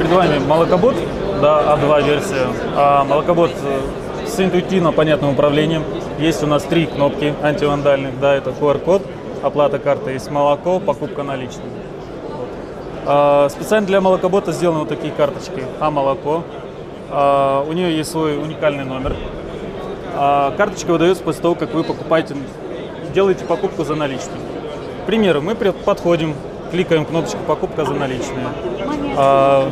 перед вами молокобот, да, А2 версия. А молокобот с интуитивно понятным управлением. Есть у нас три кнопки антивандальных, да, это QR-код, оплата карты, есть молоко, покупка наличными. Вот. А, специально для молокобота сделаны вот такие карточки А-молоко. А, у нее есть свой уникальный номер. А, карточка выдается после того, как вы покупаете, делаете покупку за наличные. К примеру, мы подходим, кликаем кнопочку покупка за наличные. А,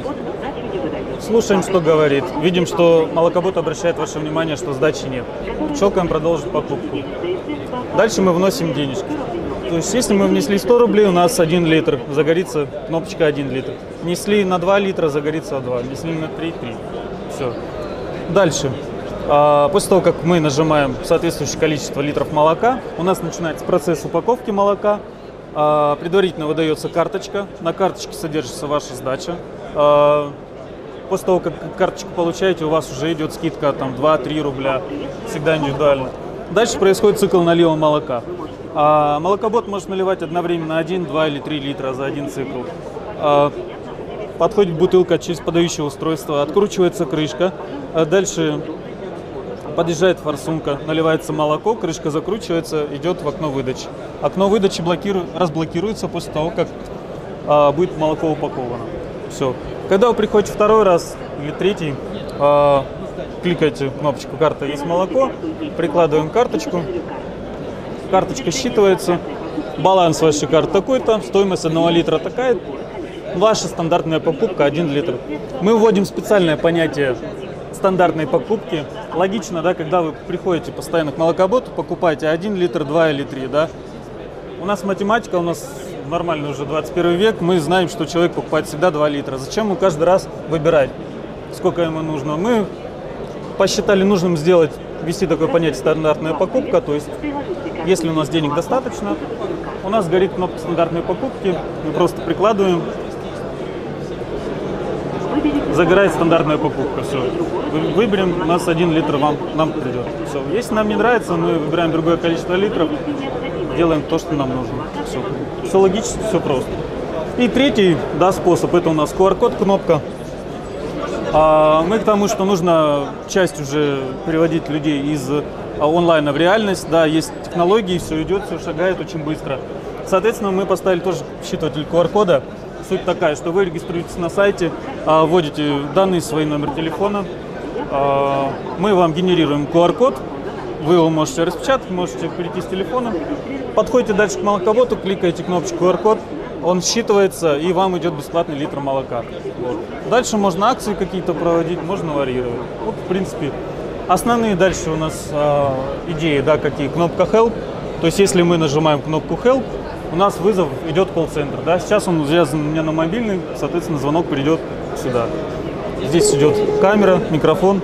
Слушаем, что говорит. Видим, что молокобот обращает ваше внимание, что сдачи нет. Щелкаем продолжить покупку. Дальше мы вносим денежки. То есть, если мы внесли 100 рублей, у нас 1 литр, загорится кнопочка 1 литр. Внесли на 2 литра, загорится 2. Внесли на 3, 3. Все. Дальше. А, После того, как мы нажимаем соответствующее количество литров молока, у нас начинается процесс упаковки молока. А, Предварительно выдается карточка. На карточке содержится ваша сдача. После того, как карточку получаете, у вас уже идет скидка там 2-3 рубля, всегда индивидуально. Дальше происходит цикл налива молока. А молокобот может наливать одновременно 1, 2 или 3 литра за один цикл. А, подходит бутылка через подающее устройство, откручивается крышка. А дальше подъезжает форсунка, наливается молоко, крышка закручивается, идет в окно выдачи. Окно выдачи блокиру- разблокируется после того, как а, будет молоко упаковано. Все. Когда вы приходите второй раз или третий, а, кликаете кнопочку «Карта есть молоко», прикладываем карточку, карточка считывается, баланс вашей карты такой-то, стоимость одного литра такая, ваша стандартная покупка 1 литр. Мы вводим специальное понятие стандартной покупки. Логично, да, когда вы приходите постоянно к молокоботу, покупаете 1 литр, 2 или 3, да. У нас математика, у нас нормально уже 21 век, мы знаем, что человек покупает всегда 2 литра. Зачем ему каждый раз выбирать, сколько ему нужно? Мы посчитали нужным сделать, ввести такое понятие стандартная покупка, то есть если у нас денег достаточно, у нас горит кнопка стандартной покупки, мы просто прикладываем, загорает стандартная покупка, все. Выберем, у нас один литр вам, нам придет. Все. Если нам не нравится, мы выбираем другое количество литров, делаем то, что нам нужно. Все, все логично, все просто. И третий да, способ, это у нас QR-код, кнопка. А мы к тому, что нужно часть уже переводить людей из а, онлайна в реальность. Да, есть технологии, все идет, все шагает очень быстро. Соответственно, мы поставили тоже считыватель QR-кода. Суть такая, что вы регистрируетесь на сайте, а, вводите данные, свой номер телефона. А, Мы вам генерируем QR-код, вы его можете распечатать, можете перейти с телефона. Подходите дальше к молокоботу, кликаете кнопочку QR-код, он считывается, и вам идет бесплатный литр молока. Вот. Дальше можно акции какие-то проводить, можно варьировать. Вот, в принципе, основные дальше у нас а, идеи, да, какие. Кнопка Help. То есть, если мы нажимаем кнопку Help, у нас вызов идет колл-центр. Да? Сейчас он завязан у меня на мобильный, соответственно, звонок придет сюда. Здесь идет камера, микрофон.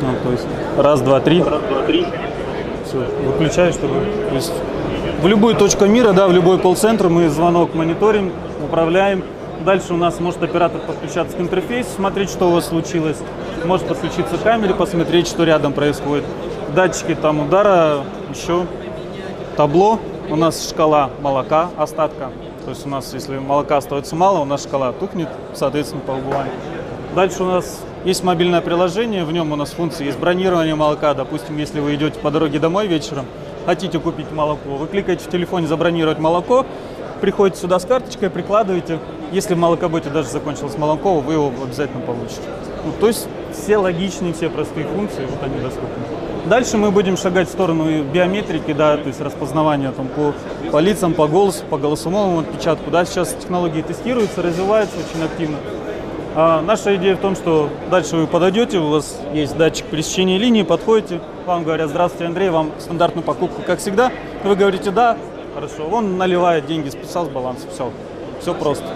Ну, то есть раз, два, три. Все, выключаю, чтобы... То есть в любую точку мира, да, в любой колл-центр мы звонок мониторим, управляем. Дальше у нас может оператор подключаться к интерфейсу, смотреть, что у вас случилось. Может подключиться к камере, посмотреть, что рядом происходит. Датчики там удара, еще табло. У нас шкала молока, остатка. То есть у нас, если молока остается мало, у нас шкала тухнет, соответственно, по убыванию. Дальше у нас есть мобильное приложение, в нем у нас функции есть бронирование молока. Допустим, если вы идете по дороге домой вечером, хотите купить молоко, вы кликаете в телефоне «Забронировать молоко», приходите сюда с карточкой, прикладываете. Если в молокоботе даже закончилось молоко, вы его обязательно получите. Ну, то есть все логичные, все простые функции, вот они доступны. Дальше мы будем шагать в сторону биометрики, да, то есть распознавания там, по, по лицам, по голосу, по голосовому отпечатку. Да, сейчас технологии тестируются, развиваются очень активно. А наша идея в том, что дальше вы подойдете, у вас есть датчик пересечения линии, подходите, вам говорят, здравствуйте, Андрей, вам стандартную покупку, как всегда. Вы говорите, да, хорошо, он наливает деньги, списал с баланса, все, все просто.